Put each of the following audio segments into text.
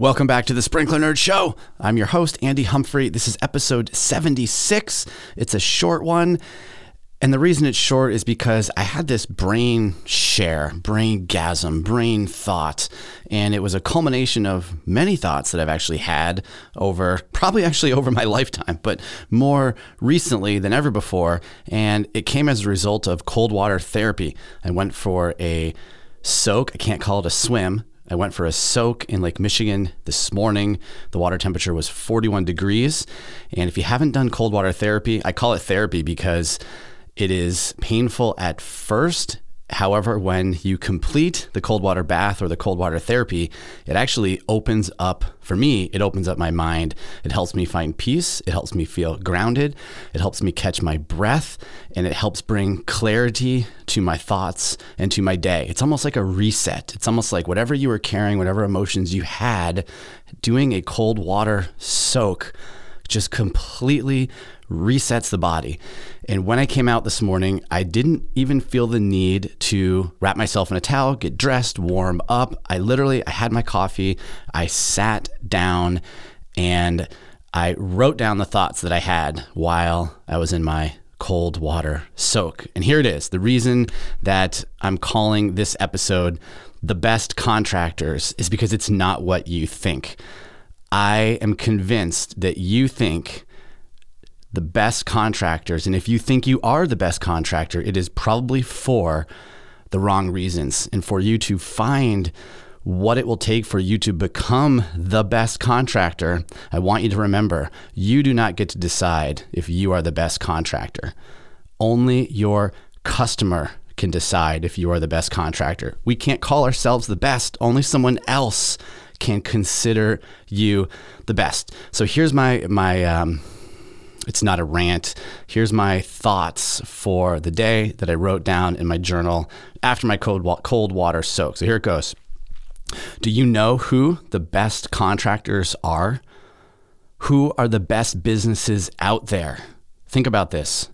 Welcome back to the Sprinkler Nerd Show. I'm your host, Andy Humphrey. This is episode 76. It's a short one. And the reason it's short is because I had this brain share, brain gasm, brain thought. And it was a culmination of many thoughts that I've actually had over, probably actually over my lifetime, but more recently than ever before. And it came as a result of cold water therapy. I went for a soak. I can't call it a swim. I went for a soak in Lake Michigan this morning. The water temperature was 41 degrees. And if you haven't done cold water therapy, I call it therapy because it is painful at first. However, when you complete the cold water bath or the cold water therapy, it actually opens up, for me, it opens up my mind. It helps me find peace. It helps me feel grounded. It helps me catch my breath and it helps bring clarity to my thoughts and to my day. It's almost like a reset. It's almost like whatever you were carrying, whatever emotions you had, doing a cold water soak just completely resets the body. And when I came out this morning, I didn't even feel the need to wrap myself in a towel, get dressed, warm up. I literally I had my coffee, I sat down and I wrote down the thoughts that I had while I was in my cold water soak. And here it is. The reason that I'm calling this episode the best contractors is because it's not what you think. I am convinced that you think the best contractors. And if you think you are the best contractor, it is probably for the wrong reasons and for you to find what it will take for you to become the best contractor. I want you to remember you do not get to decide if you are the best contractor. Only your customer can decide if you are the best contractor. We can't call ourselves the best, only someone else can consider you the best. So here's my my um, it's not a rant. Here's my thoughts for the day that I wrote down in my journal after my cold, cold water soak. So here it goes. Do you know who the best contractors are? Who are the best businesses out there? Think about this.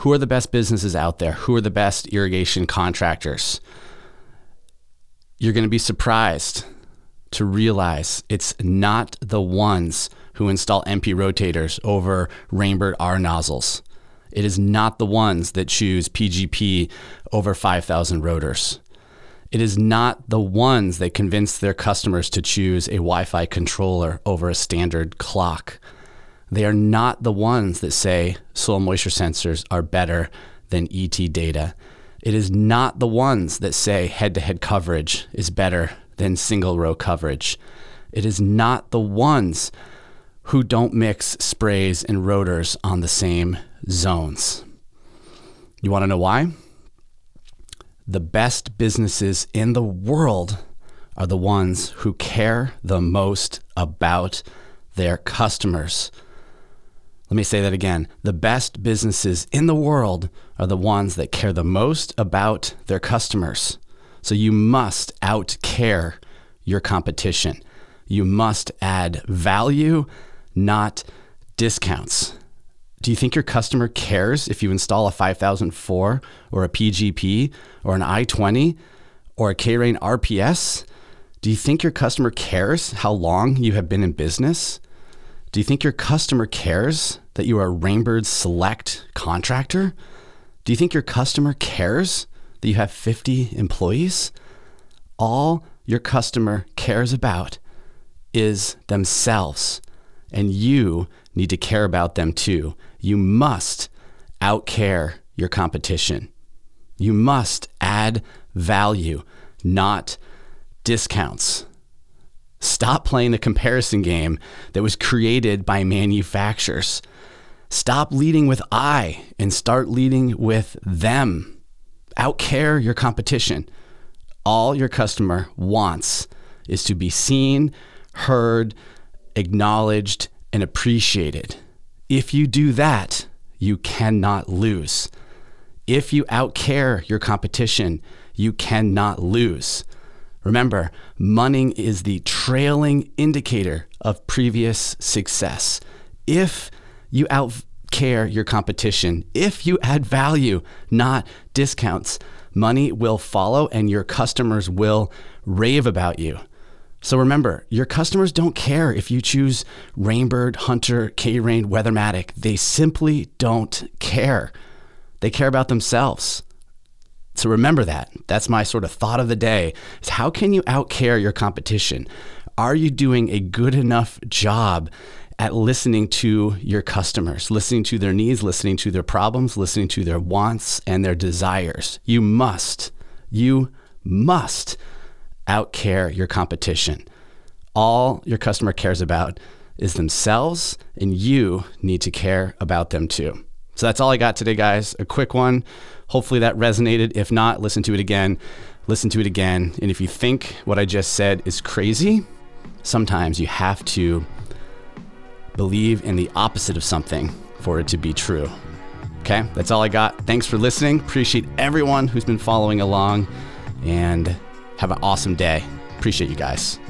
Who are the best businesses out there? Who are the best irrigation contractors? You're going to be surprised to realize it's not the ones who install MP rotators over Rainbird R nozzles. It is not the ones that choose PGP over 5,000 rotors. It is not the ones that convince their customers to choose a Wi Fi controller over a standard clock. They are not the ones that say soil moisture sensors are better than ET data. It is not the ones that say head to head coverage is better than single row coverage. It is not the ones who don't mix sprays and rotors on the same zones. You want to know why? The best businesses in the world are the ones who care the most about their customers. Let me say that again. The best businesses in the world are the ones that care the most about their customers. So you must outcare your competition. You must add value, not discounts. Do you think your customer cares if you install a 5004 or a PGP or an i20 or a K-Rain RPS? Do you think your customer cares how long you have been in business? Do you think your customer cares that you are a Rainbird Select contractor? Do you think your customer cares that you have 50 employees? All your customer cares about is themselves, and you need to care about them too. You must outcare your competition. You must add value, not discounts. Stop playing the comparison game that was created by manufacturers. Stop leading with I and start leading with them. Outcare your competition all your customer wants is to be seen, heard, acknowledged, and appreciated. If you do that, you cannot lose. If you outcare your competition, you cannot lose. Remember, money is the trailing indicator of previous success. If you outcare your competition, if you add value, not discounts, money will follow and your customers will rave about you. So remember, your customers don't care if you choose Rainbird, Hunter, K-Rain, Weathermatic. They simply don't care. They care about themselves. So remember that. That's my sort of thought of the day is how can you outcare your competition? Are you doing a good enough job at listening to your customers, listening to their needs, listening to their problems, listening to their wants and their desires? You must, you must outcare your competition. All your customer cares about is themselves, and you need to care about them too. So that's all I got today, guys. A quick one. Hopefully that resonated. If not, listen to it again. Listen to it again. And if you think what I just said is crazy, sometimes you have to believe in the opposite of something for it to be true. Okay, that's all I got. Thanks for listening. Appreciate everyone who's been following along and have an awesome day. Appreciate you guys.